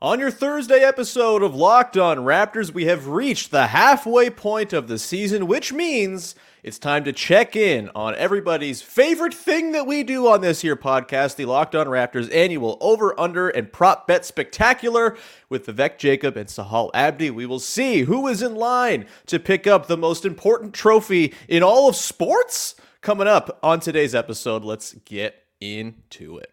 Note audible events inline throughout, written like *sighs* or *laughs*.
On your Thursday episode of Locked On Raptors, we have reached the halfway point of the season, which means it's time to check in on everybody's favorite thing that we do on this here podcast, the Locked On Raptors annual over, under, and prop bet spectacular with Vivek Jacob and Sahal Abdi. We will see who is in line to pick up the most important trophy in all of sports coming up on today's episode. Let's get into it.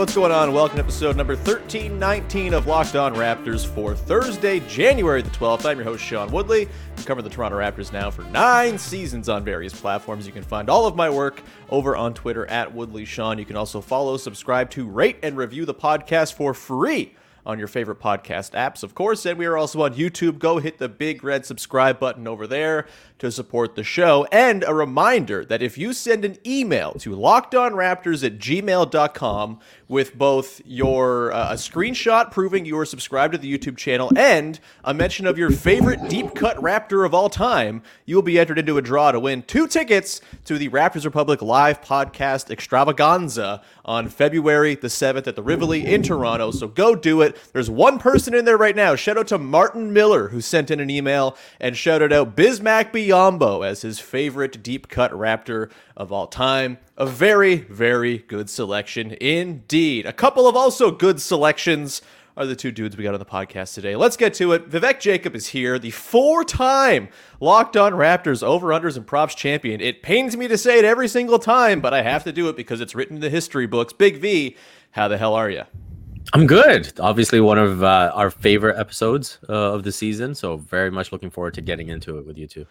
What's going on? Welcome to episode number 1319 of Locked On Raptors for Thursday, January the 12th. I'm your host, Sean Woodley. I cover the Toronto Raptors now for nine seasons on various platforms. You can find all of my work over on Twitter at Woodley Sean. You can also follow, subscribe to, rate, and review the podcast for free on your favorite podcast apps, of course. And we are also on YouTube. Go hit the big red subscribe button over there to support the show. And a reminder that if you send an email to lockedonraptors at gmail.com with both your uh, a screenshot proving you are subscribed to the YouTube channel and a mention of your favorite deep cut Raptor of all time, you will be entered into a draw to win two tickets to the Raptors Republic live podcast extravaganza on February the 7th at the Rivoli in Toronto. So go do it. There's one person in there right now. Shout out to Martin Miller who sent in an email and shouted out Bismack Biombo as his favorite deep cut Raptor of all time. A very, very good selection indeed. A couple of also good selections are the two dudes we got on the podcast today. Let's get to it. Vivek Jacob is here, the four time Locked On Raptors over unders and props champion. It pains me to say it every single time, but I have to do it because it's written in the history books. Big V, how the hell are you? I'm good. Obviously, one of uh, our favorite episodes uh, of the season. So, very much looking forward to getting into it with you two.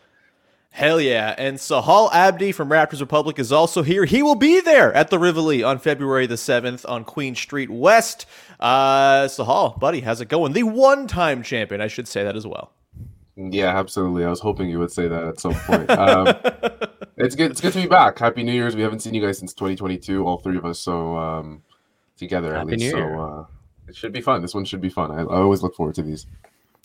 Hell yeah. And Sahal Abdi from Raptors Republic is also here. He will be there at the Rivoli on February the 7th on Queen Street West. Uh, Sahal, buddy, how's it going? The one time champion. I should say that as well. Yeah, absolutely. I was hoping you would say that at some point. Um, *laughs* it's good. It's good to be back. Happy New Year's. We haven't seen you guys since 2022, all three of us. So um, together Happy at least. New so Year. uh, it should be fun. This one should be fun. I, I always look forward to these.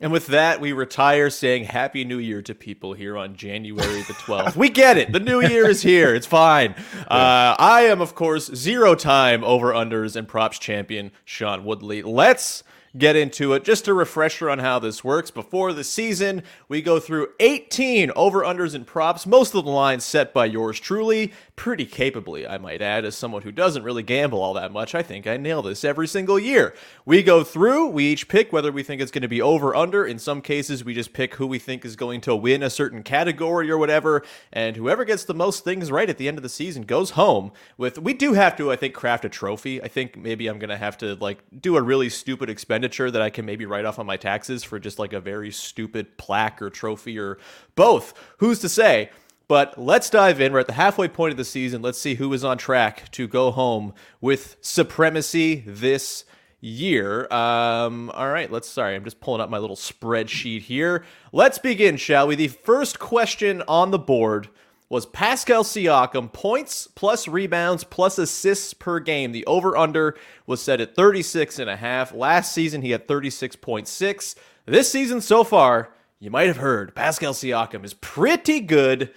And with that, we retire saying Happy New Year to people here on January the *laughs* 12th. we get it. The new year is here. It's fine. Uh, I am, of course, zero time over unders and props champion, Sean Woodley. Let's get into it. Just a refresher on how this works. Before the season, we go through 18 over unders and props, most of the lines set by yours truly, pretty capably, I might add, as someone who doesn't really gamble all that much. I think I nail this every single year. We go through, we each pick whether we think it's going to be over under. In some cases, we just pick who we think is going to win a certain category or whatever, and whoever gets the most things right at the end of the season goes home with we do have to I think craft a trophy. I think maybe I'm going to have to like do a really stupid expenditure that I can maybe write off on my taxes for just like a very stupid plaque or trophy or both. Who's to say? But let's dive in. We're at the halfway point of the season. Let's see who is on track to go home with supremacy this year. Um, all right, let's. Sorry, I'm just pulling up my little spreadsheet here. Let's begin, shall we? The first question on the board was Pascal Siakam points plus rebounds plus assists per game. The over under was set at 36 and a half. Last season he had 36.6. This season so far, you might have heard Pascal Siakam is pretty good.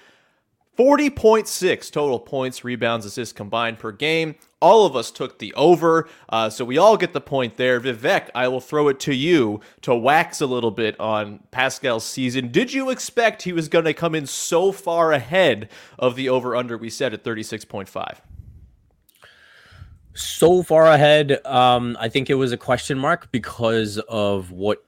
40.6 total points, rebounds, assists combined per game. All of us took the over, uh, so we all get the point there. Vivek, I will throw it to you to wax a little bit on Pascal's season. Did you expect he was going to come in so far ahead of the over under we set at 36.5? So far ahead, um, I think it was a question mark because of what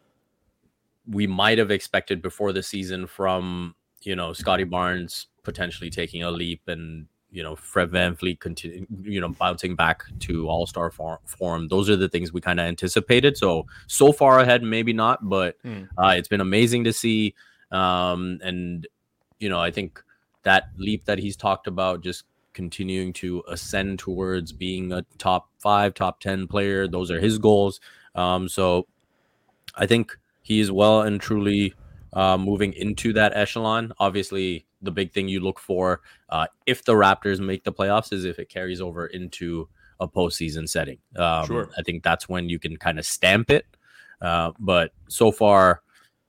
we might have expected before the season from you know Scottie Barnes potentially taking a leap and you know Fred VanVleet continue you know bouncing back to All Star form. Those are the things we kind of anticipated. So so far ahead, maybe not, but mm. uh, it's been amazing to see. Um, and you know I think that leap that he's talked about just continuing to ascend towards being a top five, top ten player. Those are his goals. Um, so I think he is well and truly uh, moving into that echelon. Obviously, the big thing you look for uh, if the Raptors make the playoffs is if it carries over into a postseason setting. Um, sure. I think that's when you can kind of stamp it. Uh, but so far,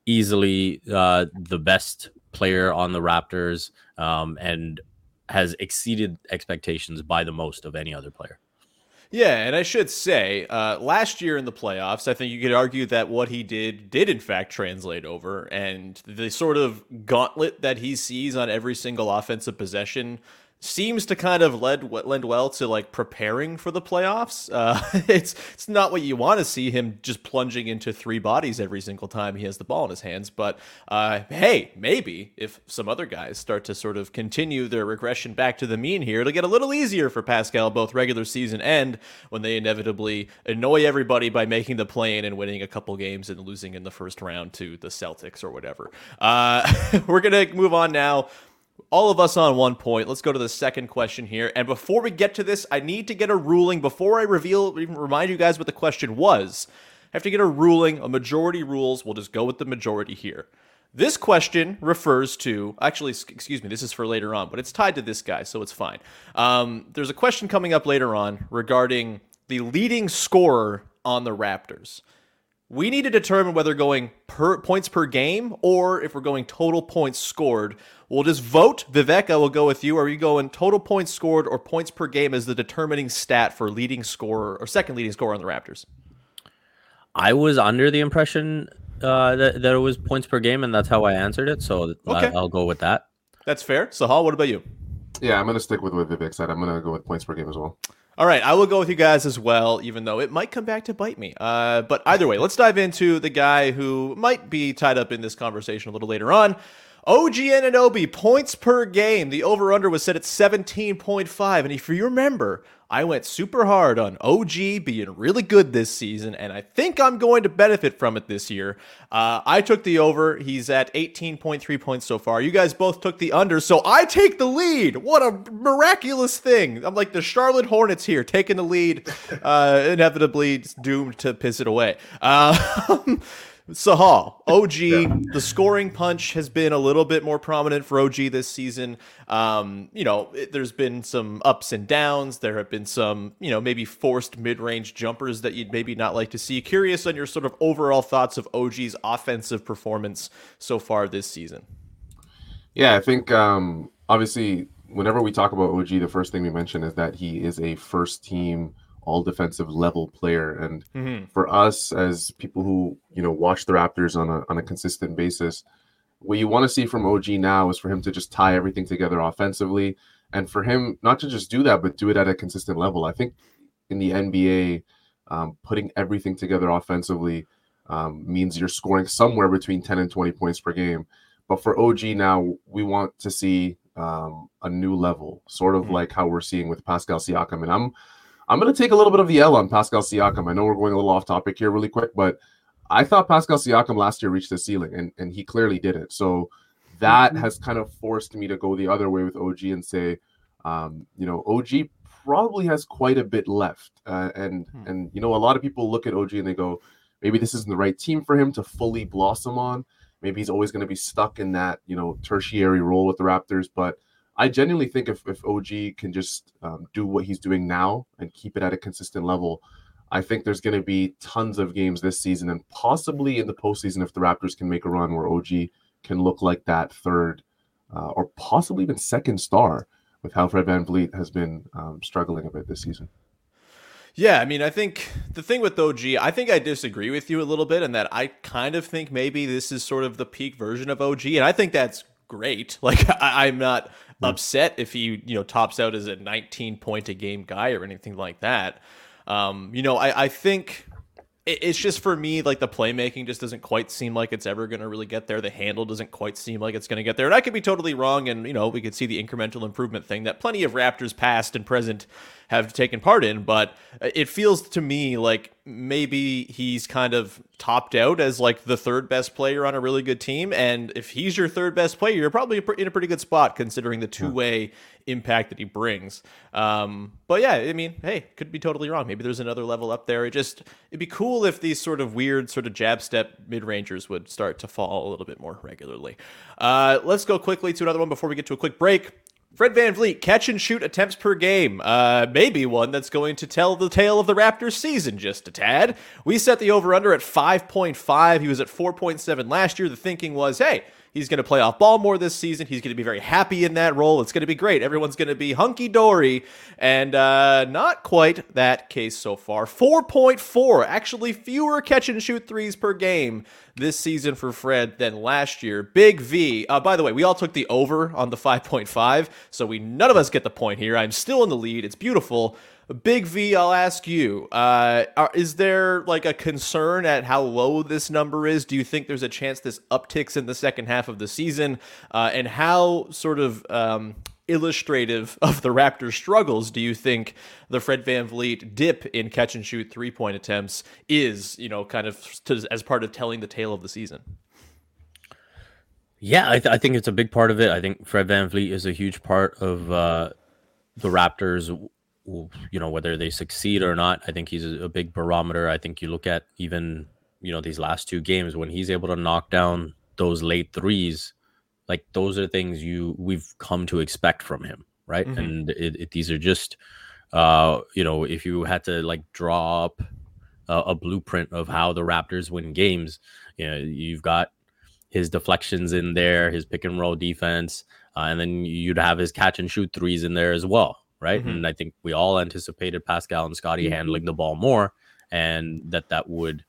easily uh, the best player on the Raptors um, and has exceeded expectations by the most of any other player. Yeah, and I should say, uh, last year in the playoffs, I think you could argue that what he did did in fact translate over, and the sort of gauntlet that he sees on every single offensive possession seems to kind of lend lend well to like preparing for the playoffs. Uh, *laughs* it's it's not what you want to see him just plunging into three bodies every single time he has the ball in his hands. But uh, hey, maybe if some other guys start to sort of continue their regression back to the mean here, it'll get a little easier for Pascal both regular season and when they inevitably annoy everybody by making the play in and winning a couple games and losing in the first round to the Celtics or whatever. Uh, *laughs* we're gonna move on now all of us on one point. Let's go to the second question here. And before we get to this, I need to get a ruling before I reveal, even remind you guys what the question was. I have to get a ruling, a majority rules. We'll just go with the majority here. This question refers to, actually, excuse me, this is for later on, but it's tied to this guy, so it's fine. Um, there's a question coming up later on regarding the leading scorer on the Raptors. We need to determine whether going per points per game or if we're going total points scored We'll just vote. Vivek, I will go with you. Are you going total points scored or points per game as the determining stat for leading scorer or second leading scorer on the Raptors? I was under the impression uh, that, that it was points per game, and that's how I answered it. So okay. I, will go with that. That's fair. Sahal, what about you? Yeah, I'm going to stick with what Vivek said. I'm going to go with points per game as well. All right, I will go with you guys as well, even though it might come back to bite me. Uh, but either way, let's dive into the guy who might be tied up in this conversation a little later on. OG Anunoby, points per game. The over under was set at 17.5. And if you remember, I went super hard on OG being really good this season, and I think I'm going to benefit from it this year. Uh, I took the over. He's at 18.3 points so far. You guys both took the under, so I take the lead. What a miraculous thing. I'm like the Charlotte Hornets here, taking the lead, uh, inevitably doomed to piss it away. Uh, *laughs* Sahal, OG, yeah. the scoring punch has been a little bit more prominent for OG this season. Um, you know, it, there's been some ups and downs. There have been some, you know, maybe forced mid-range jumpers that you'd maybe not like to see. Curious on your sort of overall thoughts of OG's offensive performance so far this season. Yeah, I think um, obviously whenever we talk about OG, the first thing we mention is that he is a first team all defensive level player. And mm-hmm. for us as people who, you know, watch the Raptors on a on a consistent basis, what you want to see from OG now is for him to just tie everything together offensively and for him not to just do that, but do it at a consistent level. I think in the NBA, um, putting everything together offensively um, means you're scoring somewhere between 10 and 20 points per game. But for OG now, we want to see um, a new level, sort of mm-hmm. like how we're seeing with Pascal Siakam. And I'm I'm going to take a little bit of the L on Pascal Siakam. I know we're going a little off topic here, really quick, but I thought Pascal Siakam last year reached the ceiling, and, and he clearly did it. So that mm-hmm. has kind of forced me to go the other way with OG and say, um, you know, OG probably has quite a bit left. Uh, and hmm. and you know, a lot of people look at OG and they go, maybe this isn't the right team for him to fully blossom on. Maybe he's always going to be stuck in that you know tertiary role with the Raptors, but I genuinely think if, if OG can just um, do what he's doing now and keep it at a consistent level, I think there's going to be tons of games this season and possibly in the postseason if the Raptors can make a run where OG can look like that third uh, or possibly even second star with how Fred Van VanVleet has been um, struggling a bit this season. Yeah, I mean, I think the thing with OG, I think I disagree with you a little bit, in that I kind of think maybe this is sort of the peak version of OG, and I think that's great. *laughs* Like I, am not upset if he you know tops out as a 19 point a game guy or anything like that. Um, you know, I, I think it's just for me like the playmaking just doesn't quite seem like it's ever going to really get there. The handle doesn't quite seem like it's going to get there. And i could be totally wrong and you know we could see the incremental improvement thing that plenty of raptors past and present have taken part in, but uh, it feels to me like maybe he's kind of topped out as like the third best player on a really good team. And if he's your third best player, you're probably in a pretty good spot considering the hmm. two way impact that he brings. Um, but yeah, I mean, hey, could be totally wrong. Maybe there's another level up there. It just it'd be cool if these sort of weird sort of jab step mid rangers would start to fall a little bit more regularly. Uh, let's go quickly to another one before we get to a quick break. Fred VanVleet, catch and shoot attempts per game. Uh, maybe one that's going to tell the tale of the Raptors season just a tad. We set the over under at 5.5. He was at 4.7 last year. The thinking was, hey, He's going to play off ball more this season. He's going to be very happy in that role. It's going to be great. Everyone's going to be hunky dory. And uh, not quite that case so far. 4.4, actually fewer catch and shoot threes per game this season for Fred than last year. Big V. Uh, by the way, we all took the over on the 5.5, so we none of us get the point here. I'm still in the lead. It's beautiful. Big V, I'll ask you: uh, are, Is there like a concern at how low this number is? Do you think there's a chance this upticks in the second half of the season? Uh, and how sort of um, illustrative of the Raptors' struggles do you think the Fred Van VanVleet dip in catch and shoot three point attempts is, you know, kind of to, as part of telling the tale of the season? Yeah, I, th- I, think it's a big part of it. I think Fred Van VanVleet is a huge part of uh, the Raptors you know whether they succeed or not i think he's a big barometer. I think you look at even you know these last two games when he's able to knock down those late threes like those are things you we've come to expect from him right? Mm-hmm. and it, it, these are just uh you know if you had to like draw up a, a blueprint of how the raptors win games you know you've got his deflections in there his pick and roll defense uh, and then you'd have his catch and shoot threes in there as well right? Mm-hmm. And I think we all anticipated Pascal and Scottie mm-hmm. handling the ball more, and that that would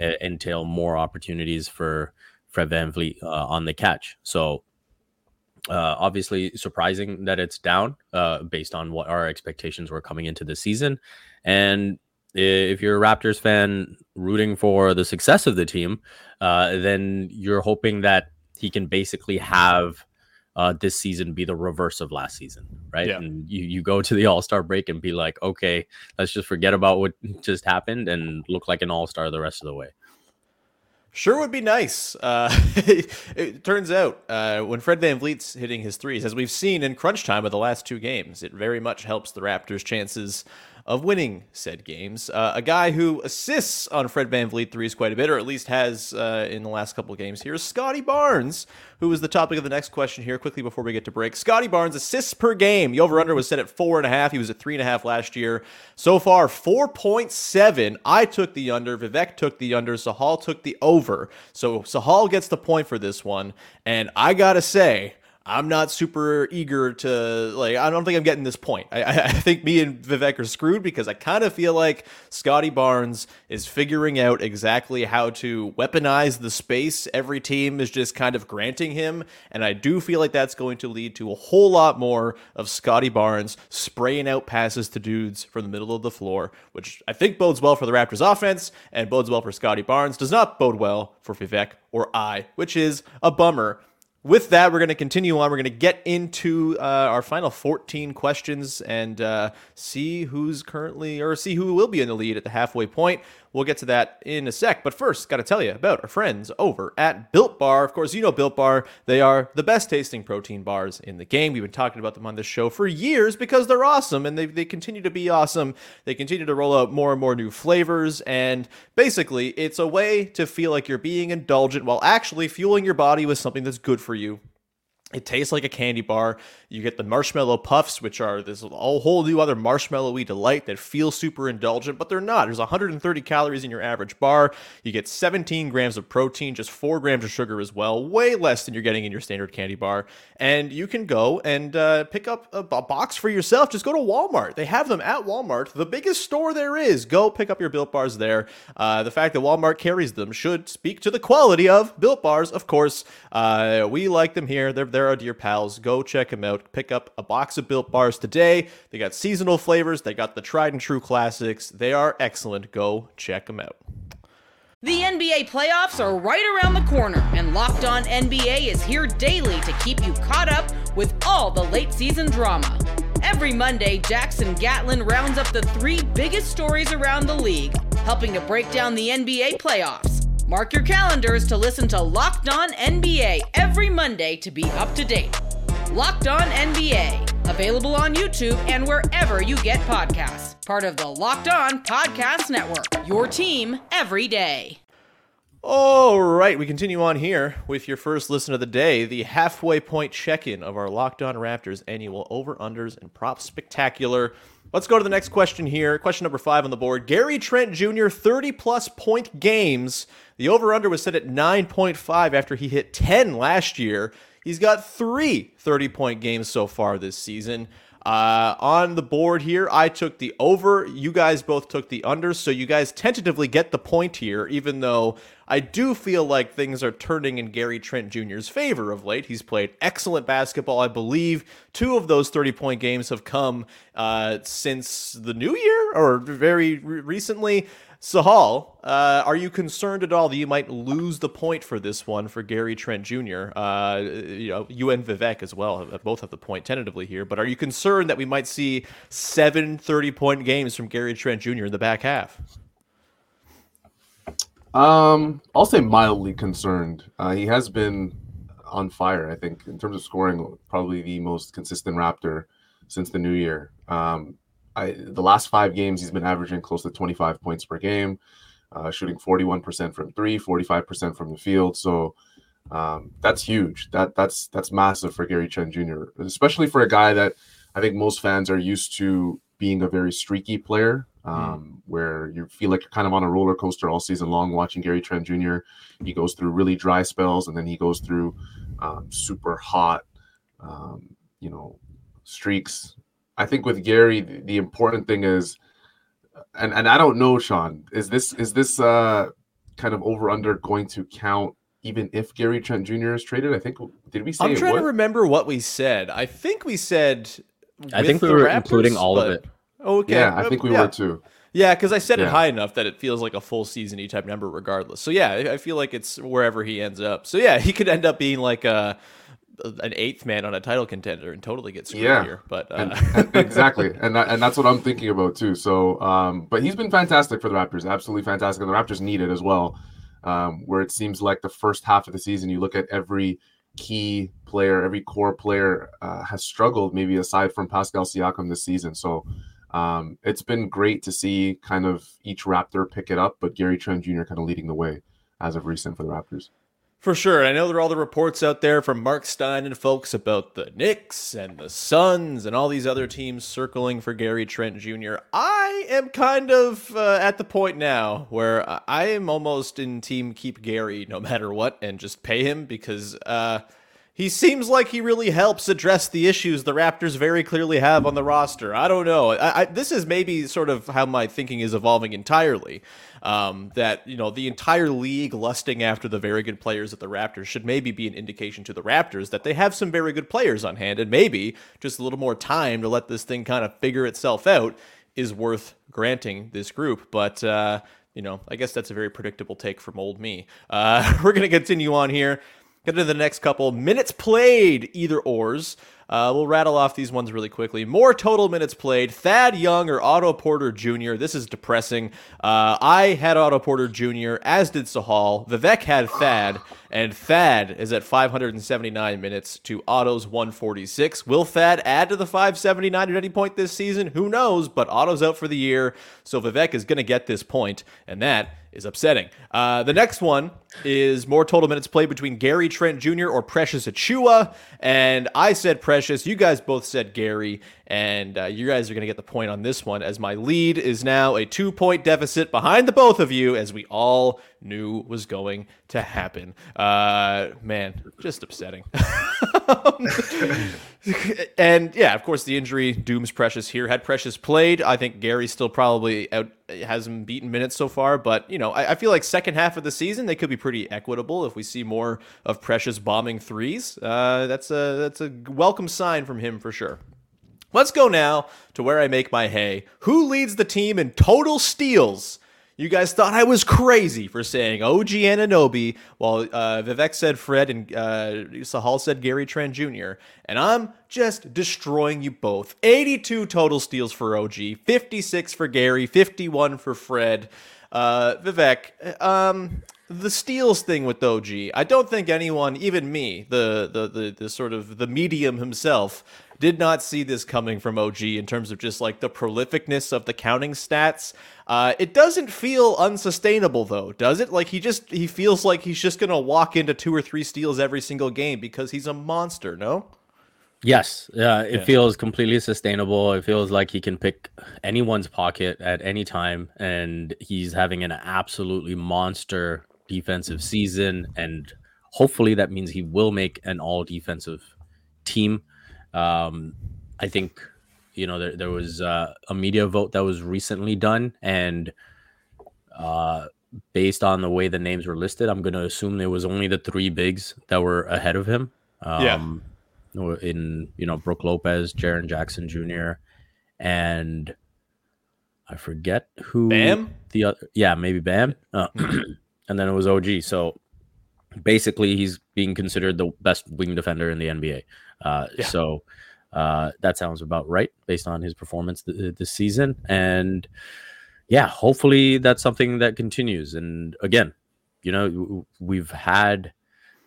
uh, entail more opportunities for Fred VanVleet uh, on the catch. So uh, obviously surprising that it's down uh, based on what our expectations were coming into the season. And if you're a Raptors fan rooting for the success of the team, uh, then you're hoping that he can basically have uh, this season be the reverse of last season, right? Yeah. And you, you go to the All Star break and be like, okay, let's just forget about what *laughs* just happened and look like an All Star the rest of the way. Sure would be nice. Uh, *laughs* it turns out uh, when Fred Van VanVleet's hitting his threes, as we've seen in crunch time of the last two games, it very much helps the Raptors' chances of winning said games. Uh, a guy who assists on Fred VanVleet threes quite a bit, or at least has uh, in the last couple of games here, is Scottie Barnes, who is the topic of the next question here, quickly before we get to break. Scottie Barnes, assists per game. The over under was set at four and a half. He was at three and a half last year. So far, 4.7. I took the under. Vivek took the under. Sahal took the over. So Sahal gets the point for this one. And I got to say, I'm not super eager to like. I don't think I'm getting this point. I, I think me and Vivek are screwed because I kind of feel like Scottie Barnes is figuring out exactly how to weaponize the space every team is just kind of granting him, and I do feel like that's going to lead to a whole lot more of Scottie Barnes spraying out passes to dudes from the middle of the floor, which I think bodes well for the Raptors offense and bodes well for Scotty Barnes. Does not bode well for Vivek or I, which is a bummer with that, we're going to continue on. We're going to get into uh, our final 14 questions and uh, see who's currently or see who will be in the lead at the halfway point. We'll get to that in a sec. But first, got to tell you about our friends over at Built Bar. Of course, you know Built Bar. They are the best tasting protein bars in the game. We've been talking about them on this show for years because they're awesome and they, they continue to be awesome. They continue to roll out more and more new flavors. And basically, it's a way to feel like you're being indulgent while actually fueling your body with something that's good for you it tastes like a candy bar. You get the marshmallow puffs, which are this whole new other marshmallowy delight that feel super indulgent, but they're not. There's 130 calories in your average bar. You get 17 grams of protein, just 4 grams of sugar as well, way less than you're getting in your standard candy bar. And you can go and uh, pick up a, a box for yourself. Just go to Walmart. They have them at Walmart, the biggest store there is. Go pick up your Built Bars there. Uh, the fact that Walmart carries them should speak to the quality of Built Bars, of course. Uh, we like them here. They're they're our dear pals. Go check them out. Pick up a box of Built Bars today. They got seasonal flavors. They got the tried and true classics. They are excellent. Go check them out. The NBA playoffs are right around the corner, and Locked On NBA is here daily to keep you caught up with all the late season drama. Every Monday, Jackson Gatlin rounds up the three biggest stories around the league, helping to break down the NBA playoffs. Mark your calendars to listen to Locked On NBA every Monday to be up to date. Locked On NBA, available on YouTube and wherever you get podcasts. Part of the Locked On Podcast Network, your team every day. All right, we continue on here with your first listen of the day, the halfway point check in of our Locked On Raptors annual over unders and props spectacular. Let's go to the next question here. Question number five on the board. Gary Trent Jr., 30 plus point games. The over under was set at 9.5 after he hit 10 last year. He's got three 30 point games so far this season. Uh, on the board here, I took the over. You guys both took the under. So you guys tentatively get the point here, even though I do feel like things are turning in Gary Trent Jr.'s favor of late. He's played excellent basketball. I believe two of those 30 point games have come uh, since the new year or very re- recently. Sahal, uh, are you concerned at all that you might lose the point for this one for Gary Trent Jr.? Uh, you know, you and Vivek as well both have the point tentatively here, but are you concerned that we might see seven 30 point games from Gary Trent Jr. in the back half? Um, I'll say mildly concerned. Uh, he has been on fire, I think, in terms of scoring, probably the most consistent Raptor since the new year. Um, I, the last five games, he's been averaging close to 25 points per game, uh, shooting 41% from three, 45% from the field. So um, that's huge. That that's that's massive for Gary Trent Jr., especially for a guy that I think most fans are used to being a very streaky player, um, mm. where you feel like you're kind of on a roller coaster all season long watching Gary Trent Jr. He goes through really dry spells and then he goes through um, super hot, um, you know, streaks. I think with Gary, the, the, important thing is, and and I don't know, Sean, is this is this uh, kind of over under going to count even if Gary Trent Jr. is traded? I think did we say? I'm trying to remember what we said. I think we said. I think we were Raptors, including all of it. Okay. Yeah, I think we yeah. were too. Yeah, because I set yeah. it high enough that it feels like a full season E type number regardless. So yeah, I feel like it's wherever he ends up. So yeah, he could end up being like a an eighth man on a title contender and totally get screwed yeah. here. But uh... and, and exactly, and that, and that's what I'm thinking about too. So, um, but he's been fantastic for the Raptors, absolutely fantastic, and the Raptors need it as well. Um, where it seems like the first half of the season, you look at every key player, every core player uh, has struggled, maybe aside from Pascal Siakam this season. So um, it's been great to see kind of each Raptor pick it up, but Gary Trent Jr. kind of leading the way as of recent for the Raptors. For sure. I know there are all the reports out there from Mark Stein and folks about the Knicks and the Suns and all these other teams circling for Gary Trent Jr. I am kind of uh, at the point now where I am almost in team keep Gary no matter what and just pay him because uh, he seems like he really helps address the issues the Raptors very clearly have on the roster. I don't know. I, I, this is maybe sort of how my thinking is evolving entirely. Um, that you know the entire league lusting after the very good players at the Raptors should maybe be an indication to the Raptors that they have some very good players on hand, and maybe just a little more time to let this thing kind of figure itself out is worth granting this group. But uh, you know, I guess that's a very predictable take from old me. Uh, *laughs* we're gonna continue on here. Get into the next couple minutes played, either ors. Uh, we'll rattle off these ones really quickly. More total minutes played. Thad Young or Otto Porter Jr. This is depressing. Uh, I had Otto Porter Jr., as did Sahal. Vivek had Thad, and Thad is at 579 minutes to Otto's 146. Will Thad add to the 579 at any point this season? Who knows? But Otto's out for the year, so Vivek is going to get this point, and that is upsetting. Uh, the next one is more total minutes played between Gary Trent Jr. or Precious Achiuwa. And I said Precious. You guys both said Gary. And uh, you guys are going to get the point on this one, as my lead is now a two point deficit behind the both of you, as we all knew was going to happen. Uh, man, just upsetting. *laughs* and yeah, of course, the injury dooms Precious here. Had Precious played, I think Gary still probably out has him beaten minutes so far. But you know, I, I, feel like second half of the season they could be pretty equitable if we see more of Precious bombing threes. Uh, that's a that's a welcome sign from him for sure. Let's go now to where I make my hay. Who leads the team in total steals? You guys thought I was crazy for saying OG Anunoby, while uh, Vivek said Fred and uh, Sahal said Gary Trent Jr. And I'm just destroying you both. 82 total steals for OG, 56 for Gary, 51 for Fred. Uh, Vivek, um, the steals thing with OG, I don't think anyone, even me, the, the the the sort of the medium himself, did not see this coming from OG in terms of just like the prolificness of the counting stats. Uh, it doesn't feel unsustainable though, does it? Like he just he feels like he's just gonna walk into two or three steals every single game because he's a monster. No. Yes, yeah, it yeah. feels completely sustainable. It feels like he can pick anyone's pocket at any time, and he's having an absolutely monster defensive season. And hopefully, that means he will make an all defensive team. Um, I think you know there, there was uh, a media vote that was recently done, and uh, based on the way the names were listed, I'm going to assume there was only the three bigs that were ahead of him. Um, yeah. In you know Brook Lopez, Jaren Jackson Jr., and I forget who Bam. The other, yeah, maybe Bam, uh, *clears throat* and then it was OG. So basically, he's being considered the best wing defender in the NBA. Uh, yeah. So uh, that sounds about right based on his performance th- this season. And yeah, hopefully that's something that continues. And again, you know, we've had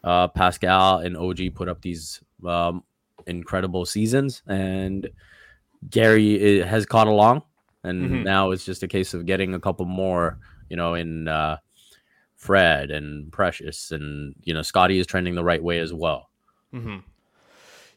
uh, Pascal and OG put up these um, incredible seasons, and Gary has caught along. And mm-hmm. now it's just a case of getting a couple more, you know, in uh, Fred and Precious, and you know, Scottie is trending the right way as well. Mm-hmm.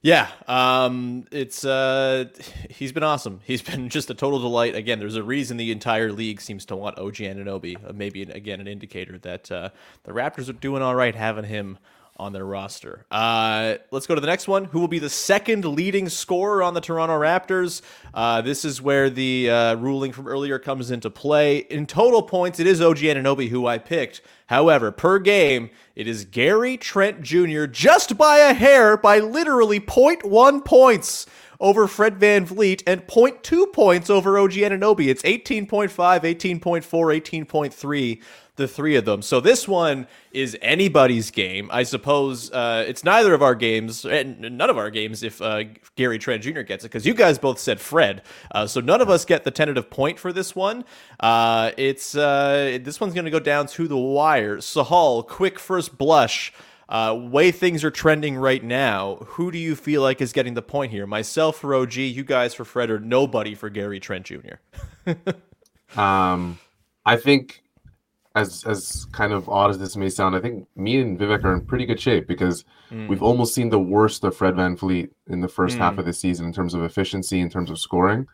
Yeah, um, it's uh, he's been awesome. He's *laughs* been just a total delight. Again, there's a reason the entire league seems to want OG Anunoby. Uh, maybe again an indicator that uh, the Raptors are doing all right having him on their roster. Uh, let's go to the next one. Who will be the second leading scorer on the Toronto Raptors? Uh, this is where the uh, ruling from earlier comes into play. In total points, it is OG Anunoby who I picked. However, per game, it is Gary Trent Jr. just by a hair, by literally 0.1 points over Fred Van VanVleet and 0.2 points over OG Anunoby. It's 18.5, 18.4, 18.3 the three of them. So this one is anybody's game. I suppose uh, it's neither of our games, and none of our games if uh, Gary Trent Jr. gets it, because you guys both said Fred. Uh, so none of us get the tentative point for this one. Uh, it's uh, this one's going to go down to the wire. Sahal, quick first blush. Uh, way things are trending right now, who do you feel like is getting the point here? Myself for OG, you guys for Fred, or nobody for Gary Trent Jr. *laughs* um, I think as as kind of odd as this may sound, I think me and Vivek are in pretty good shape because mm. we've almost seen the worst of Fred VanVleet in the first mm. half of the season in terms of efficiency, in terms of scoring.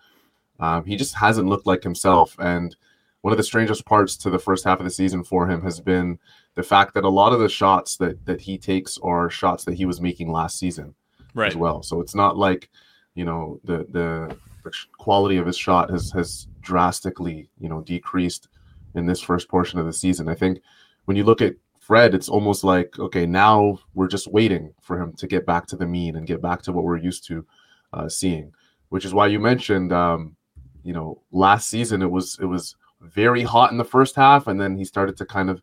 Um, he just hasn't looked like himself. And one of the strangest parts to the first half of the season for him has been the fact that a lot of the shots that that he takes are shots that he was making last season right. as well. So it's not like you know the the, the quality of his shot has has drastically you know decreased in this first portion of the season. I think when you look at Fred, it's almost like okay, now we're just waiting for him to get back to the mean and get back to what we're used to uh, seeing. Which is why you mentioned, um, you know, last season it was it was very hot in the first half, and then he started to kind of,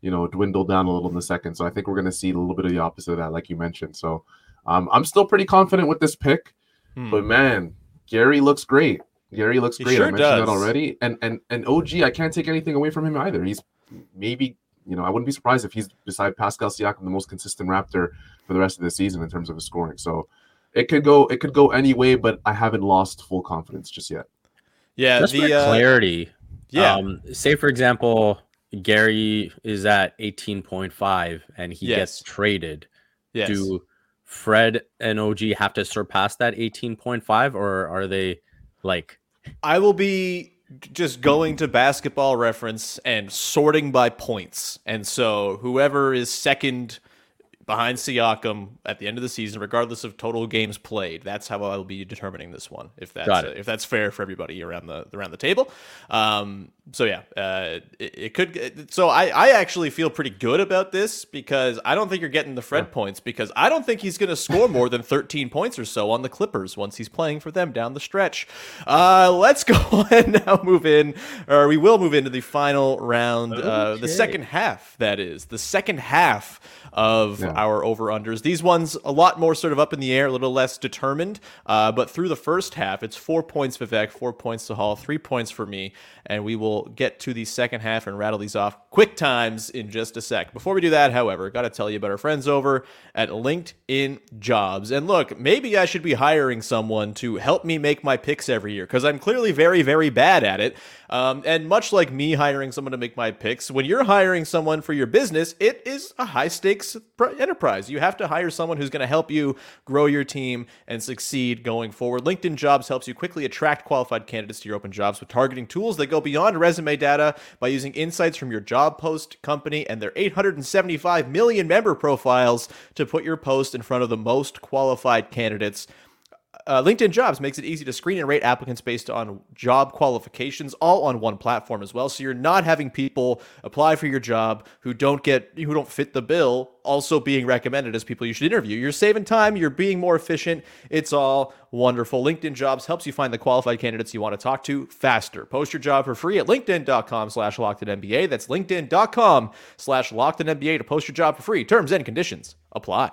you know, dwindle down a little in the second. So I think we're going to see a little bit of the opposite of that, like you mentioned. So um, I'm still pretty confident with this pick, hmm. but man, Gary looks great. Gary looks great. Sure I mentioned does. that already. And and and OG, I can't take anything away from him either. He's maybe you know I wouldn't be surprised if he's beside Pascal Siakam the most consistent Raptor for the rest of the season in terms of his scoring. So it could go it could go any way, but I haven't lost full confidence just yet. Yeah, just the, for uh, clarity. Yeah. Um, say for example, Gary is at eighteen point five and he yes. gets traded. Yes. Do Fred and OG have to surpass that 18.5 or are they like I will be just going to basketball reference and sorting by points. And so whoever is second behind Siakam at the end of the season, regardless of total games played. That's how I'll be determining this one. If that's uh, if that's fair for everybody around the around the table. Um, so yeah, uh, it, it, could. So I I actually feel pretty good about this because I don't think you're getting the Fred yeah. points because I don't think he's going to score more than 13 points or so on the Clippers once he's playing for them down the stretch. Uh, let's *laughs* go and now move in, or we will move into the final round, okay. uh, the second half. That is the second half of yeah. Our over unders. These ones a lot more sort of up in the air, a little less determined. Uh, but through the first half, it's four points Vivek, four points Sahal, three points for me, and we will get to the second half and rattle these off quick times in just a sec. Before we do that, however, got to tell you about our friends over at LinkedIn Jobs. And look, maybe I should be hiring someone to help me make my picks every year because I'm clearly very, very bad at it. Um, and much like me hiring someone to make my picks, when you're hiring someone for your business, it is a high stakes enterprise. You have to hire someone who's going to help you grow your team and succeed going forward. LinkedIn Jobs helps you quickly attract qualified candidates to your open jobs with targeting tools that go beyond resume data by using insights from your job post, company, and their 875 million member profiles to put your post in front of the most qualified candidates uh, LinkedIn Jobs makes it easy to screen and rate applicants based on job qualifications, all on one platform as well. So you're not having people apply for your job who don't get who don't fit the bill, also being recommended as people you should interview. You're saving time. You're being more efficient. It's all wonderful. LinkedIn Jobs helps you find the qualified candidates you want to talk to faster. Post your job for free at linkedin.com/slash lockednmba. That's linkedin.com/slash lockednmba to post your job for free. Terms and conditions apply.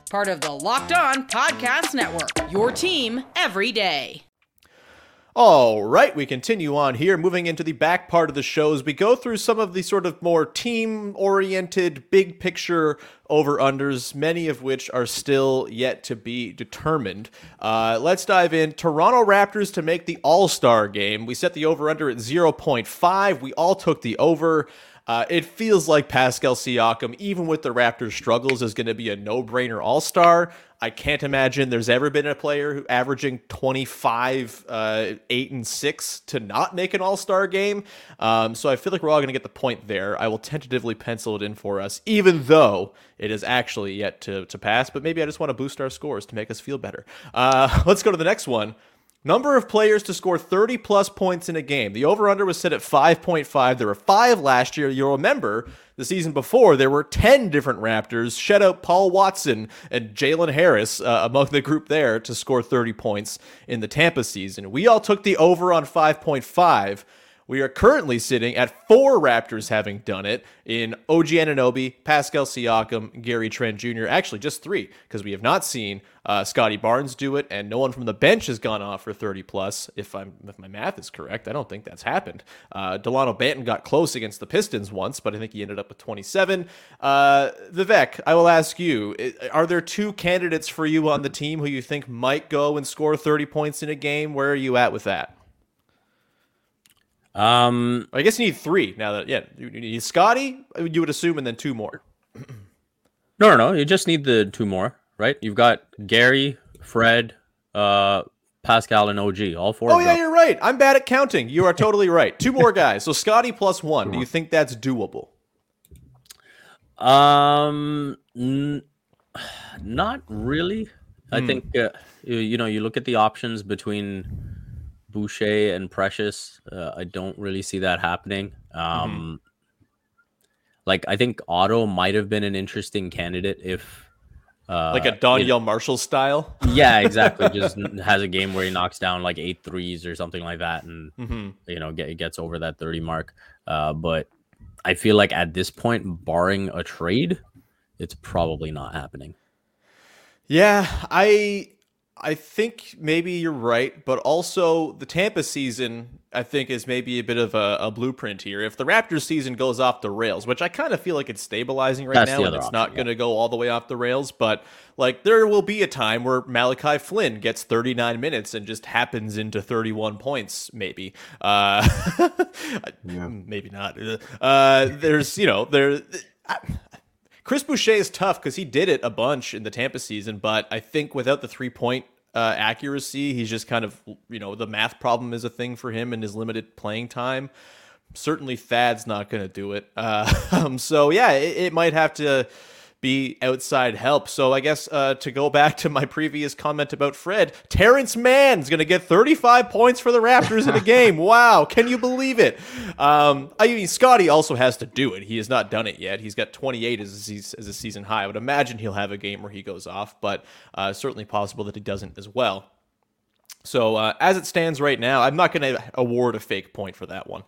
Part of the Locked On Podcast Network. Your team every day. All right, we continue on here, moving into the back part of the show as we go through some of the sort of more team oriented, big picture over unders, many of which are still yet to be determined. Uh, let's dive in. Toronto Raptors to make the All Star game. We set the over under at 0.5. We all took the over. Uh, it feels like Pascal Siakam, even with the Raptors' struggles, is going to be a no-brainer All-Star. I can't imagine there's ever been a player who averaging 25, uh, eight and six to not make an All-Star game. Um, so I feel like we're all going to get the point there. I will tentatively pencil it in for us, even though it is actually yet to to pass. But maybe I just want to boost our scores to make us feel better. Uh, *laughs* let's go to the next one. Number of players to score 30 plus points in a game. The over under was set at 5.5. There were five last year. You'll remember the season before, there were 10 different Raptors. Shut out Paul Watson and Jalen Harris uh, among the group there to score 30 points in the Tampa season. We all took the over on 5.5. We are currently sitting at four Raptors having done it in OG Anunoby, Pascal Siakam, Gary Trent Jr. Actually, just three because we have not seen uh, Scottie Barnes do it, and no one from the bench has gone off for 30 plus. If I'm if my math is correct, I don't think that's happened. Uh, Delano Banton got close against the Pistons once, but I think he ended up with 27. Uh, Vivek, I will ask you: Are there two candidates for you on the team who you think might go and score 30 points in a game? Where are you at with that? Um, I guess you need three now. That yeah, you need Scottie. You would assume, and then two more. no, no, no. You just need the two more, right? You've got Gary, Fred, uh, Pascal, and OG. All four. Oh yeah, you're right. I'm bad at counting. You are totally right. Two more guys. So Scottie plus one. Do you think that's doable? Um, n- *sighs* not really. I hmm. think uh, you, you know you look at the options between Boucher and Precious. Uh, I don't really see that happening. Mm-hmm. Um, mm-hmm. Like I think Otto might have been an interesting candidate if, uh, like a Donyell it, Marshall style. Yeah, exactly. *laughs* Just has a game where he knocks down like eight threes or something like that, and mm-hmm. you know get, gets over that thirty mark. Uh, but I feel like at this point, barring a trade, it's probably not happening. Yeah, I I think maybe you're right, but also the Tampa season, I think, is maybe a bit of a, a blueprint here. If the Raptors season goes off the rails, which I kind of feel like it's stabilizing right That's now, and it's option, not yeah. going to go all the way off the rails, but like there will be a time where Malachi Flynn gets 39 minutes and just happens into 31 points, maybe. Uh, *laughs* Maybe not. Uh, there's, you know, there. I, Chris Boucher is tough because he did it a bunch in the Tampa season, but I think without the three point uh, accuracy, he's just kind of, you know, the math problem is a thing for him and his limited playing time. Certainly, Thad's not going to do it. Uh, *laughs* um, so, yeah, it, it might have to be outside help. So, I guess uh, to go back to my previous comment about Fred, Terrence Mann's going to get 35 points for the Raptors in a game. *laughs* Wow, can you believe it? Um, I mean, Scottie also has to do it. He has not done it yet. He's got 28 as a, as a season high. I would imagine he'll have a game where he goes off, but uh, certainly possible that he doesn't as well. So uh, as it stands right now, I'm not going to award a fake point for that one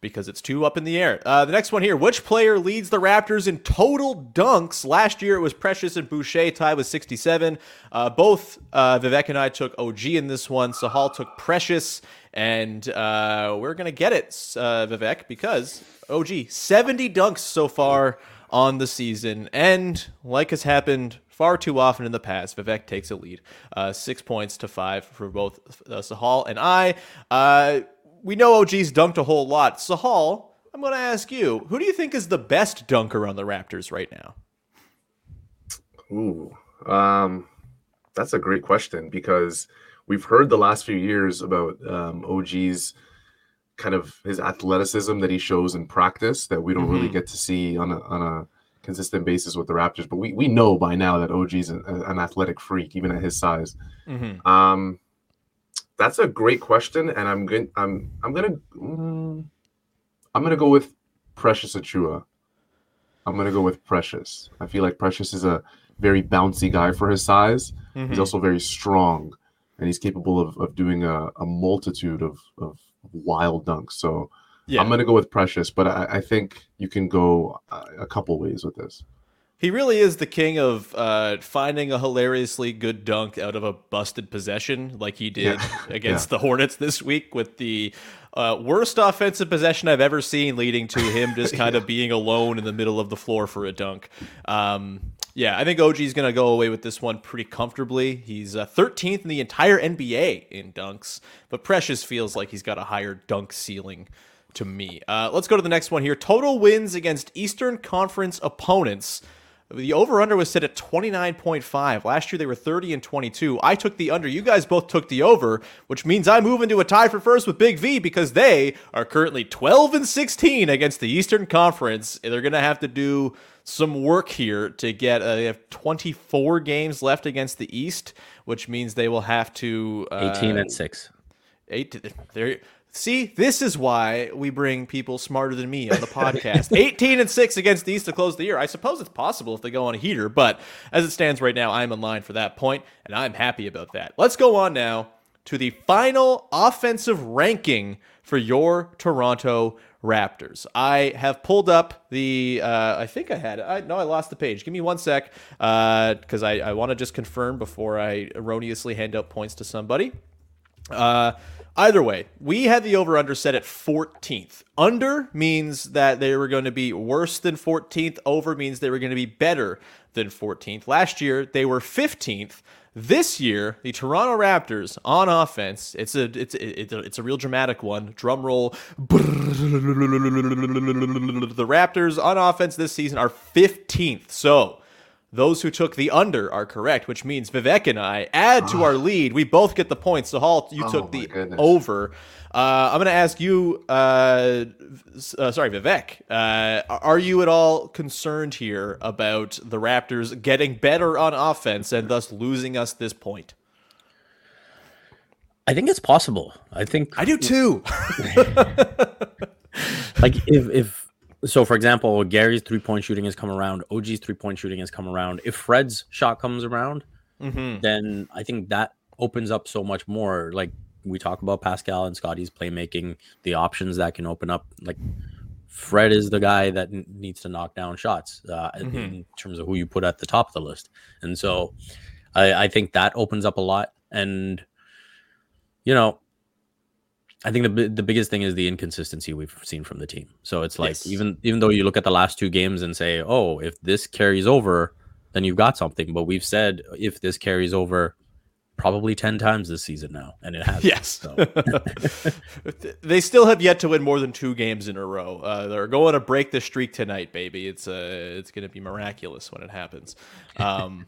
because it's too up in the air. Uh, the next one here: Which player leads the Raptors in total dunks? Last year it was Precious and Boucher tied with 67. Uh, both uh, Vivek and I took OG in this one. Sahal took Precious, and uh, we're gonna get it, uh, Vivek, because OG 70 dunks so far on the season, and like has happened far too often in the past, Vivek takes a lead, uh, six points to five for both uh, Sahal and I. Uh, we know OG's dunked a whole lot. Sahal, I'm going to ask you, who do you think is the best dunker on the Raptors right now? Ooh, um, that's a great question because we've heard the last few years about um, OG's kind of his athleticism that he shows in practice that we don't really Mhm. get to see on a on a consistent basis with the Raptors. But we we know by now that OG's an, an athletic freak, even at his size. Mm-hmm. Um, that's a great question, and I'm going. I'm I'm gonna. mm, I'm gonna go with Precious Achiuwa. I'm gonna go with Precious. I feel like Precious is a very bouncy guy for his size. He's Mhm. also very strong, and he's capable of, of doing a, a multitude of, of wild dunks. So Yeah. I'm gonna go with Precious, but I, I think you can go a, a couple ways with this. He really is the king of uh, finding a hilariously good dunk out of a busted possession, like he did Yeah. *laughs* against Yeah. the Hornets this week with the uh, worst offensive possession I've ever seen, leading to him just *laughs* kind of being alone in the middle of the floor for a dunk. Um, yeah, I think OG is going to go away with this one pretty comfortably. He's uh, 13th in the entire NBA in dunks, but Precious feels like he's got a higher dunk ceiling to me. Uh, let's go to the next one here. Total wins against Eastern Conference opponents. The over under was set at 29.5. Last year they were 30 and 22. I took the under. You guys both took the over, which means I move into a tie for first with Big V because they are currently 12 and 16 against the Eastern Conference. They're going to have to do some work here to get uh, they have 24 games left against the East, which means they will have to uh, 18 and 6. Eight. There. See, this is why we bring people smarter than me on the podcast. *laughs* 18 and 6 against the East to close the year. I suppose it's possible if they go on a heater, but as it stands right now, I'm in line for that point, and I'm happy about that. Let's go on now to the final offensive ranking for your Toronto Raptors. I have pulled up the. Uh, I think I had. I no, I lost the page. Give me one sec, because I, I want to just confirm before I erroneously hand out points to somebody. Uh, either way, we had the over under set at 14th. Under means that they were going to be worse than 14th. Over means they were going to be better than 14th. Last year, they were 15th. This year, the Toronto Raptors on offense, it's a it's it's a, it's a real dramatic one. Drum roll. The Raptors on offense this season are 15th. So, those who took the under are correct, which means Vivek and I add to our lead. We both get the points. Sahal, you Oh took the goodness. over. Uh, I'm going to ask you. Uh, uh, sorry, Vivek. Uh, are you at all concerned here about the Raptors getting better on offense and thus losing us this point? I think it's possible. I think I do too. *laughs* like if if so for example gary's three point shooting has come around og's three point shooting has come around. If fred's shot comes around Mhm. then i think that opens up so much more. Like we talk about pascal and scotty's playmaking the options that can open up. Like fred is the guy that n- needs to knock down shots uh, in- Mhm. in terms of who you put at the top of the list. And so I, I think that opens up a lot. And you know, I think the the biggest thing is the inconsistency we've seen from the team. So it's like Yes. even even though you look at the last two games and say, "Oh, if this carries over, then you've got something." But we've said if this carries over probably 10 times this season now and it has. Yes. So, *laughs* they still have yet to win more than two games in a row. Uh, they're going to break the streak tonight, baby. It's uh, it's going to be miraculous when it happens. Um,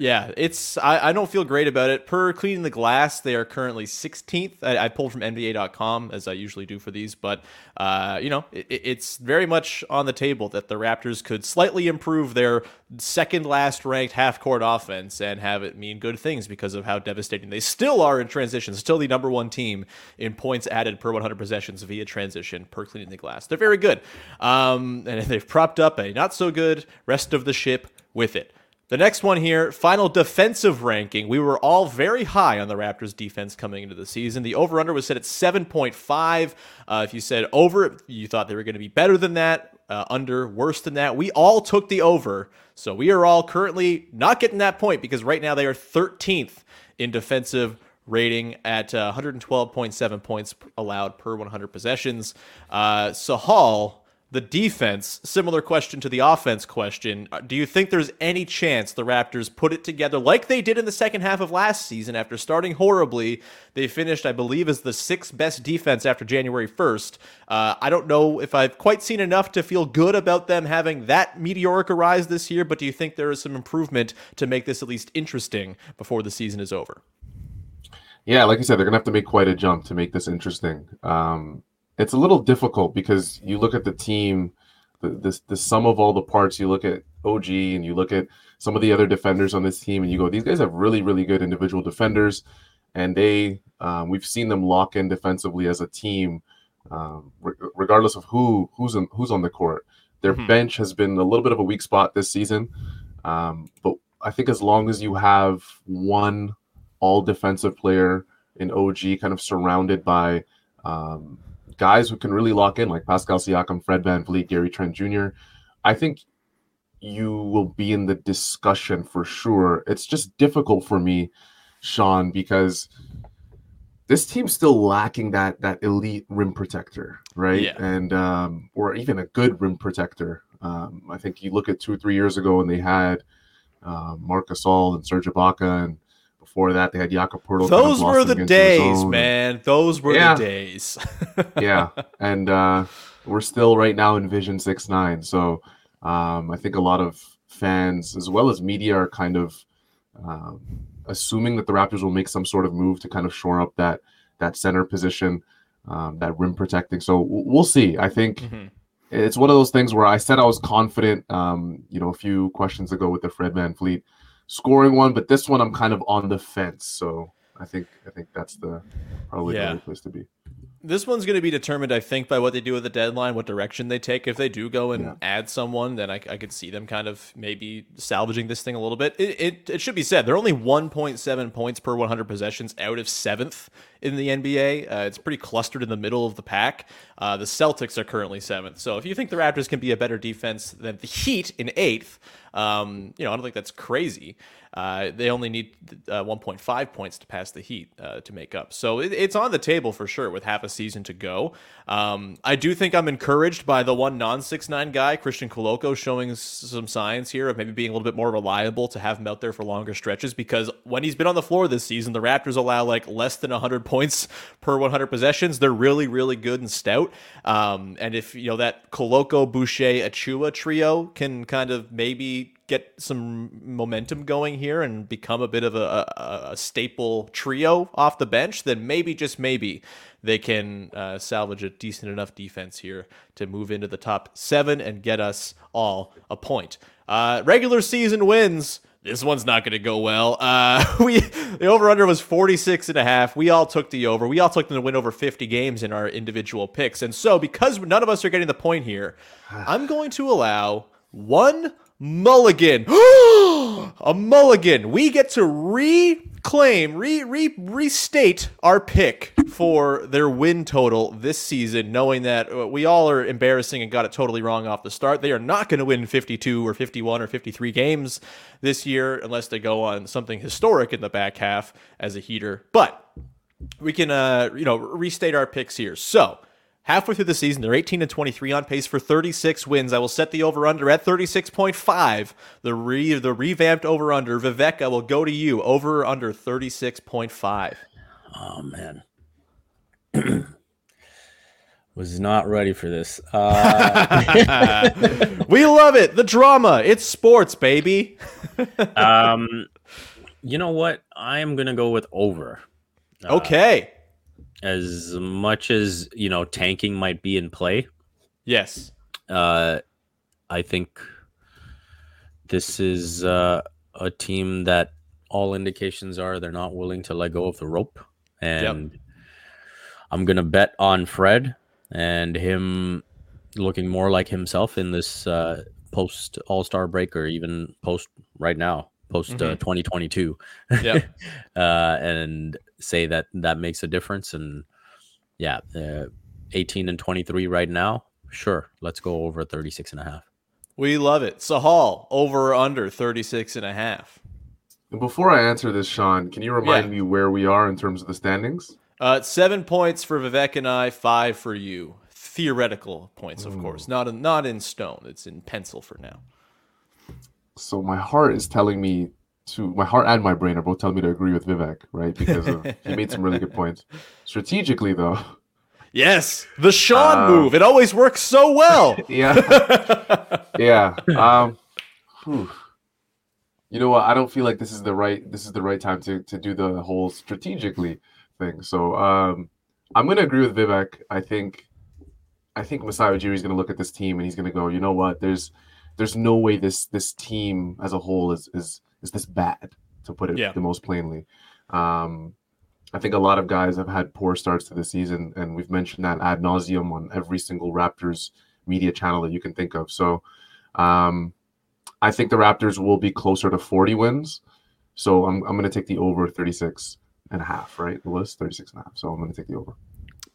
yeah, it's I, I don't feel great about it. Per cleaning the glass, they are currently 16th. I, I pulled from NBA.com as I usually do for these, but uh, you know it, it's very much on the table that the Raptors could slightly improve their second last ranked half court offense and have it mean good things because of how devastating they still are in transition. Still the number one team in points added per 100 possessions via transition per cleaning the glass. They're very good, um, and they've propped up a not so good rest of the ship with it. The next one here, final defensive ranking. We were all very high on the Raptors defense coming into the season. The over under was set at 7.5. Uh, if you said over, you thought they were going to be better than that. Uh, under, worse than that. We all took the over. So we are all currently not getting that point because right now they are 13th in defensive rating at uh, 112.7 points allowed per 100 possessions. Uh, Sahal the defense, similar question to the offense question. uh, Do you think there's any chance the Raptors put it together like they did in the second half of last season after starting horribly? They finished, I believe, as the sixth best defense after January 1st. Uh, I don't know if I've quite seen enough to feel good about them having that meteoric rise this year, but do you think there is some improvement to make this at least interesting before the season is over? Yeah, like I said, they're gonna have to make quite a jump to make this interesting. Um, it's a little difficult because you look at the team, the, the the sum of all the parts. You look at OG and you look at some of the other defenders on this team, and you go, these guys have really, really good individual defenders, and they um, we've seen them lock in defensively as a team, um, re- regardless of who who's on who's on the court. Their Mhm. bench has been a little bit of a weak spot this season, um, but I think as long as you have one all defensive player in OG, kind of surrounded by um, guys who can really lock in, like Pascal Siakam, Fred VanVleet, Gary Trent Jr. I think you will be in the discussion for sure. It's just difficult for me, Sean, because this team's still lacking that that elite rim protector, right? Yeah. And um, or even a good rim protector. Um, I think you look at two or three years ago, and they had uh, Marc Gasol and Serge Ibaka, and before that they had Jakob Poeltl. kind of Those were the days, man. Those were Yeah. the days. *laughs* yeah, and uh, we're still right now in Vision Six Nine. So um, I think a lot of fans, as well as media, are kind of um, assuming that the Raptors will make some sort of move to kind of shore up that that center position, um, that rim protecting. So we'll see. I think Mhm. it's one of those things where I said I was confident, um, you know, a few questions ago with the Fred VanVleet scoring one, but this one I'm kind of on the fence. So I think I think that's the probably Yeah. the right place to be. This one's going to be determined, I think, by what they do at the deadline, what direction they take. If they do go and Yeah. add someone, then I, I could see them kind of maybe salvaging this thing a little bit. It, it, it should be said, they're only 1.7 points per 100 possessions out of seventh in the NBA. Uh, it's pretty clustered in the middle of the pack. Uh, the Celtics are currently seventh. So if you think the Raptors can be a better defense than the Heat in eighth, um, you know, I don't think that's crazy. Uh, they only need uh, 1.5 points to pass the Heat uh, to make up. So it, it's on the table for sure with half a season to go. Um, I do think I'm encouraged by the one non six nine guy, Christian Koloko, showing some signs here of maybe being a little bit more reliable to have him out there for longer stretches because when he's been on the floor this season, the Raptors allow like less than 100 points per 100 possessions. They're really, really good and stout. Um, and if, you know, that Koloko, Boucher, Achiuwa trio can kind of maybe get some momentum going here and become a bit of a, a, a staple trio off the bench, then maybe, just maybe, they can uh, salvage a decent enough defense here to move into the top seven and get us all a point. Uh, regular season wins. This one's not going to go well. Uh, *laughs* we the over under was 46 and a half. We all took the over. We all took them to win over 50 games in our individual picks. And so because none of us are getting the point here, *sighs* I'm going to allow one mulligan. *gasps* a mulligan. We get to re claim, re, re restate our pick for their win total this season, knowing that uh, we all are embarrassing and got it totally wrong off the start. They are not going to win 52 or 51 or 53 games this year unless they go on something historic in the back half as a heater. But we can, uh, you know, restate our picks here. So halfway through the season, they're 18 and 23 on pace for 36 wins. I will set the over under at 36.5. The re the revamped over under. Vivek, I will go to you. Over or under 36.5. Oh man. *clears throat* Was not ready for this. Uh, *laughs* we love it. The drama. It's sports, baby. *laughs* um, you know what? I am gonna go with over. Uh, okay. As much as you know, tanking might be in play. Yes. Uh, I think this is uh, a team that all indications are they're not willing to let go of the rope, and yep. I'm gonna bet on Fred and him looking more like himself in this uh, post All Star break or even post right now, post uh, mm-hmm. 2022. Yeah, *laughs* uh, and say that that makes a difference. And yeah, uh, 18 and 23 right now. Sure, let's go over 36 and a half. We love it. Sahal, over or under 36 and a half. Before I answer this, Sean, can you remind yeah. me where we are in terms of the standings? Uh, seven points for Vivek and I, five for you. Theoretical points, of Ooh. course, not in, not in stone. It's in pencil for now. So my heart is telling me to my heart and my brain are both telling me to agree with Vivek, right? Because of, he made some really good points. Strategically, though. Yes, the Sean um, move. It always works so well. *laughs* yeah, yeah. Um, whew. you know what? I don't feel like this is the right this is the right time to to do the whole strategically thing. So um, I'm going to agree with Vivek. I think I think Masai Ujiri is going to look at this team and he's going to go, you know what? There's there's no way this this team as a whole is is is this bad to put it yeah. the most plainly. Um, I think a lot of guys have had poor starts to the season, and we've mentioned that ad nauseum on every single Raptors media channel that you can think of. So um, I think the Raptors will be closer to 40 wins. So I'm, I'm going to take the over 36 and a half, right? The list 36 and a half. So I'm going to take the over.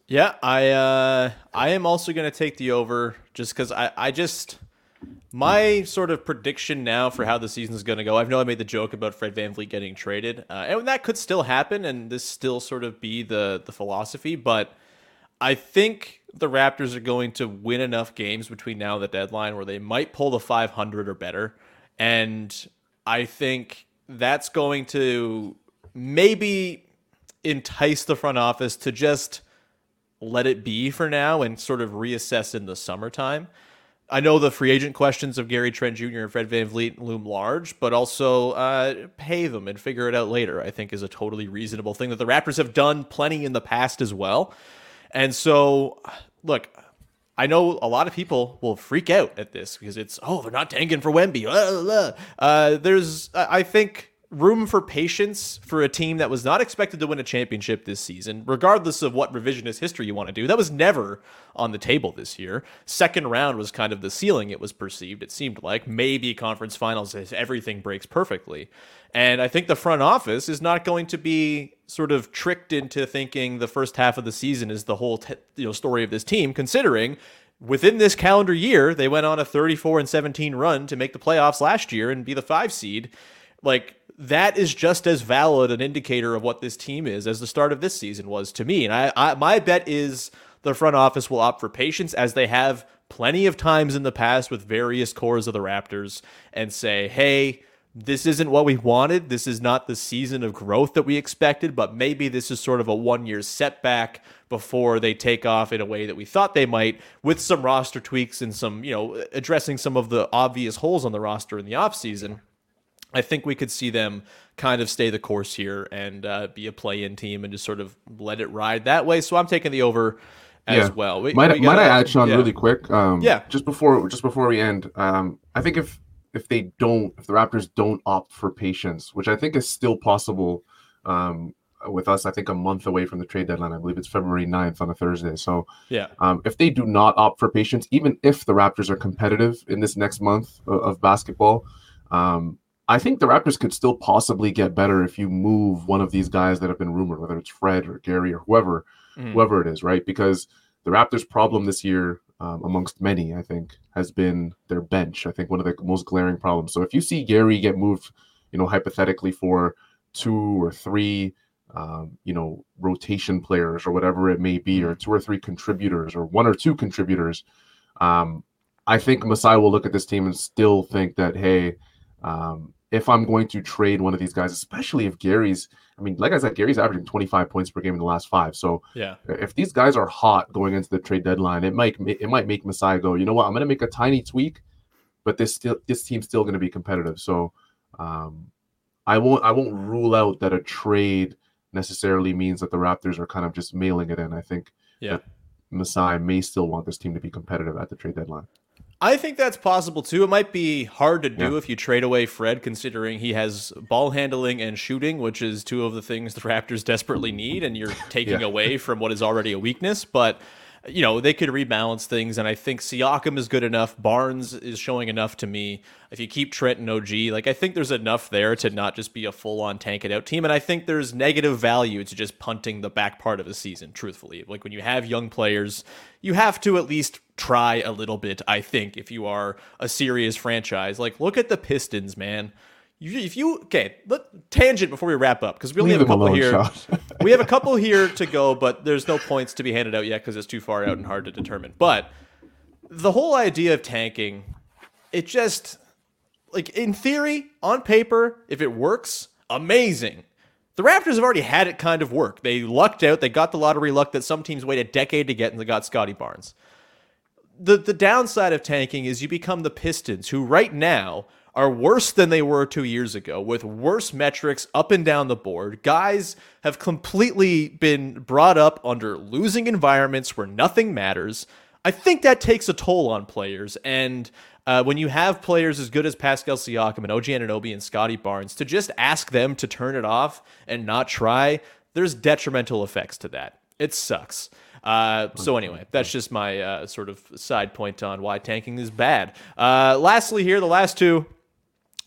Yeah, I uh, I am also going to take the over just because I, I just my sort of prediction now for how the season is going to go. I know I made the joke about Fred VanVleet getting traded, uh, and that could still happen, and this still sort of be the the philosophy. But I think the Raptors are going to win enough games between now and the deadline where they might pull the 500 or better, and I think that's going to maybe entice the front office to just let it be for now and sort of reassess in the summertime. I know the free agent questions of Gary Trent Jr. and Fred Van VanVleet loom large, but also uh, pay them and figure it out later, I think is a totally reasonable thing that the Raptors have done plenty in the past as well. And so, look, I know a lot of people will freak out at this because it's, oh, they're not tanking for Wemby. Uh, there's, I think room for patience for a team that was not expected to win a championship this season, regardless of what revisionist history you want to do. That was never on the table this year. Second round was kind of the ceiling it was perceived. It seemed like maybe conference finals if everything breaks perfectly. And I think the front office is not going to be sort of tricked into thinking the first half of the season is the whole you know story of this team considering within this calendar year they went on a 34 and 17 run to make the playoffs last year and be the 5 seed. Like that is just as valid an indicator of what this team is as the start of this season was to me. And I, I my bet is the front office will opt for patience as they have plenty of times in the past with various cores of the Raptors and say, hey, this isn't what we wanted. This is not the season of growth that we expected, but maybe this is sort of a one year setback before they take off in a way that we thought they might with some roster tweaks and some, you know, addressing some of the obvious holes on the roster in the offseason. I think we could see them kind of stay the course here and uh, be a play-in team and just sort of let it ride that way. So I'm taking the over as yeah. well. We, might, we might I add, Sean, yeah. really quick? Um, yeah. Just before just before we end, um, I think if if they don't, if the Raptors don't opt for patience, which I think is still possible um, with us, I think a month away from the trade deadline. I believe it's February 9th on a Thursday. So yeah, um, if they do not opt for patience, even if the Raptors are competitive in this next month of, of basketball. Um, I think the Raptors could still possibly get better if you move one of these guys that have been rumored, whether it's Fred or Gary or whoever, mm. whoever it is, right? Because the Raptors' problem this year, um, amongst many, I think, has been their bench. I think one of the most glaring problems. So if you see Gary get moved, you know, hypothetically for two or three, um, you know, rotation players or whatever it may be, or two or three contributors or one or two contributors, um, I think Masai will look at this team and still think that, hey, um, if I'm going to trade one of these guys, especially if Gary's, I mean, like I said, Gary's averaging 25 points per game in the last five. So yeah, if these guys are hot going into the trade deadline, it might it might make Masai go, you know what, I'm going to make a tiny tweak, but this still this team's still going to be competitive. So um, I won't I won't rule out that a trade necessarily means that the Raptors are kind of just mailing it in. I think yeah. Masai may still want this team to be competitive at the trade deadline. I think that's possible too. It might be hard to do yeah. if you trade away Fred, considering he has ball handling and shooting, which is two of the things the Raptors desperately need, and you're *laughs* taking yeah. away from what is already a weakness. But you know, they could rebalance things. And I think Siakam is good enough. Barnes is showing enough to me. If you keep Trent and OG, like I think there's enough there to not just be a full on tank it out team. And I think there's negative value to just punting the back part of the season, truthfully. Like when you have young players, you have to at least try a little bit, I think, if you are a serious franchise. Like look at the Pistons, man if you okay, let, tangent before we wrap up because we only Leave have a couple here. *laughs* we have a couple here to go, but there's no points to be handed out yet because it's too far out and hard to determine. But the whole idea of tanking, it just like in theory, on paper, if it works, amazing. The Raptors have already had it kind of work. They lucked out. They got the lottery luck that some teams wait a decade to get, and they got Scottie Barnes. The the downside of tanking is you become the Pistons, who right now are worse than they were two years ago, with worse metrics up and down the board. Guys have completely been brought up under losing environments where nothing matters. I think that takes a toll on players. And uh, when you have players as good as Pascal Siakam and OG Anunoby and Scottie Barnes, to just ask them to turn it off and not try, there's detrimental effects to that. It sucks. Uh, so anyway, that's just my uh, sort of side point on why tanking is bad. Uh, lastly, here the last two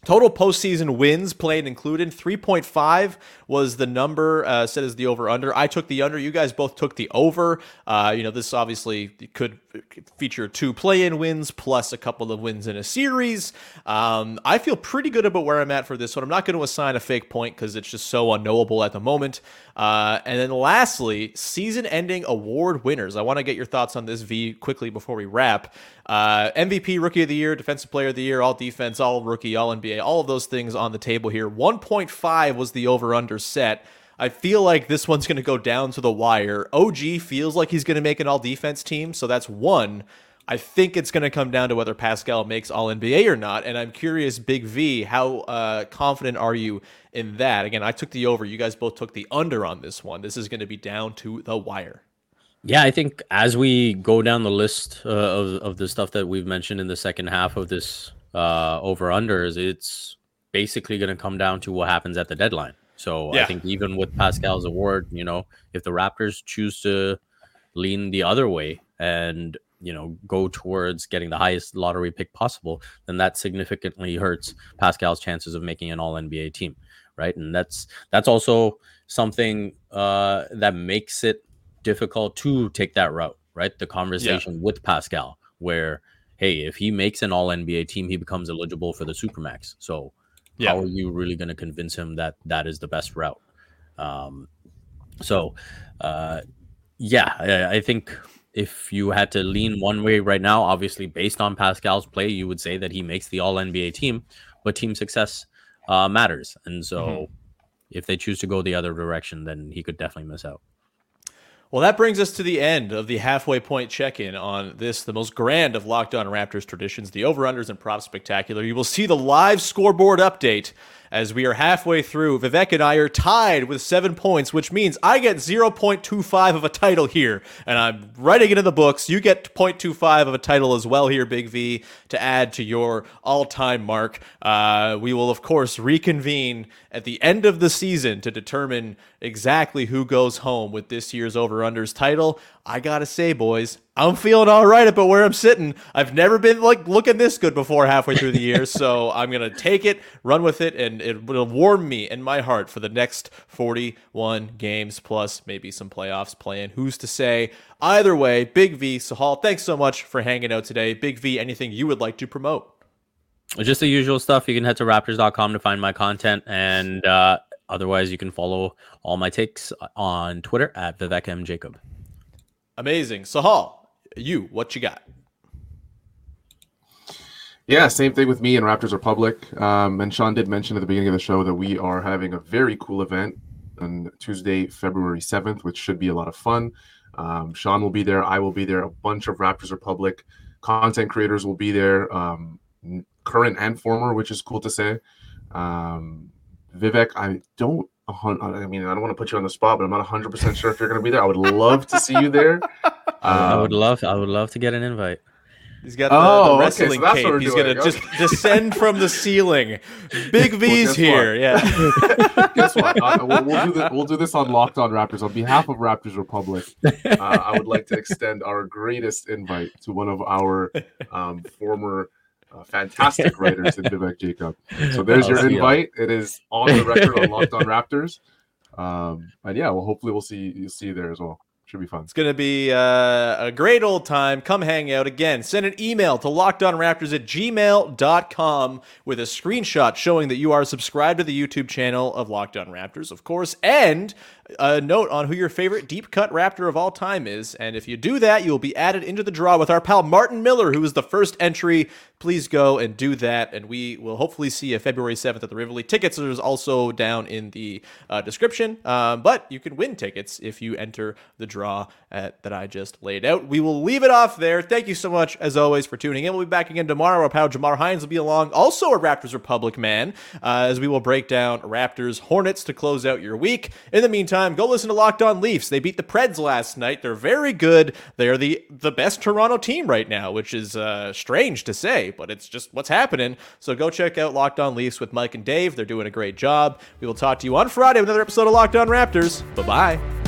Total postseason wins played included 3.5 was the number uh, set as the over under. I took the under. You guys both took the over. Uh, you know, this obviously could feature two play in wins plus a couple of wins in a series. Um, I feel pretty good about where I'm at for this one. I'm not going to assign a fake point because it's just so unknowable at the moment. Uh, and then lastly, season ending award winners. I want to get your thoughts on this V quickly before we wrap. Uh, MVP, Rookie of the Year, Defensive Player of the Year, All Defense, All Rookie, All NBA, all of those things on the table here. 1.5 was the over under set. I feel like this one's going to go down to the wire. OG feels like he's going to make an all defense team, so that's one. I think it's going to come down to whether Pascal makes All NBA or not. And I'm curious, Big V, how uh, confident are you in that? Again, I took the over. You guys both took the under on this one. This is going to be down to the wire. Yeah, I think as we go down the list uh, of of the stuff that we've mentioned in the second half of this uh, over unders, it's basically going to come down to what happens at the deadline. So yeah. I think even with Pascal's award, you know, if the Raptors choose to lean the other way and you know go towards getting the highest lottery pick possible, then that significantly hurts Pascal's chances of making an All NBA team, right? And that's that's also something uh, that makes it difficult to take that route, right? The conversation yeah. with Pascal, where hey, if he makes an All NBA team, he becomes eligible for the Supermax. So yeah. how are you really going to convince him that that is the best route? Um, so, uh, yeah, I, I, think if you had to lean one way right now, obviously based on Pascal's play, you would say that he makes the All NBA team, but team success uh, matters, and so. Mm-hmm. If they choose to go the other direction, then he could definitely miss out. Well, that brings us to the end of the halfway point check in on this, the most grand of Locked On Raptors traditions, the over unders and prop spectacular. You will see the live scoreboard update as we are halfway through. Vivek and I are tied with seven points, which means I get 0.25 of a title here, and I'm writing it in the books. You get 0.25 of a title as well here, Big V, to add to your all time mark. Uh, we will, of course, reconvene at the end of the season to determine exactly who goes home with this year's over unders title. I gotta say, boys, I'm feeling all right about where I'm sitting. I've never been like looking this good before halfway through the year, so *laughs* I'm gonna take it, run with it, and it will warm me in my heart for the next 41 games plus maybe some playoffs playing. Who's to say? Either way, Big V Sahal, thanks so much for hanging out today. Big V, anything you would like to promote? Just the usual stuff. You can head to raptors.com to find my content. And uh, otherwise, you can follow all my takes on Twitter at Vivek M. Jacob. Amazing. Sahal, you, what you got? Yeah, same thing with me and Raptors Republic. Um, and Sean did mention at the beginning of the show that we are having a very cool event on Tuesday, February 7th, which should be a lot of fun. Um, Sean will be there. I will be there. A bunch of Raptors Republic content creators will be there, um, current and former, which is cool to say. Um, Vivek, I don't. I mean, I don't want to put you on the spot, but I'm not 100 percent sure if you're going to be there. I would love to see you there. *laughs* I would love. I would love to get an invite. He's got the, Oh, the okay, wrestling so cape. He's doing. gonna just descend from the ceiling. Big V's guess here. what? Yeah. *laughs* Guess what? Uh, we'll, we'll do this. We'll do this on Locked On Raptors on behalf of Raptors Republic. Uh, I would like to extend our greatest invite to one of our um, former uh, fantastic writers in Vivek Jacob. So there's your I'll see ya. invite. It is on the record on Locked On *laughs* Raptors. Um, and yeah, well, hopefully we'll see you see you there as well. Should be fun. It's going to be uh, a great old time. Come hang out again. Send an email to lockedonraptors at gmail.com with a screenshot showing that you are subscribed to the YouTube channel of Locked On Raptors, of course, and a note on who your favorite deep cut Raptor of all time is. And if you do that, you will be added into the draw with our pal Martin Miller, who was the first entry. Please go and do that, and we will hopefully see you February 7th at the Rivoli. Tickets are also down in the uh, description, um, but you can win tickets if you enter the draw at, that I just laid out. We will leave it off there. Thank you so much, as always, for tuning in. We'll be back again tomorrow. Our pal Jamar Hines will be along, also a Raptors Republic man, uh, as we will break down Raptors Hornets to close out your week. In the meantime, go listen to Locked On Leafs. They beat the Preds last night. They're very good. They are the the best Toronto team right now, which is uh, strange to say, but it's just what's happening. So go check out Locked On Leafs with Mike and Dave. They're doing a great job. We will talk to you on Friday with another episode of Locked On Raptors. Bye bye.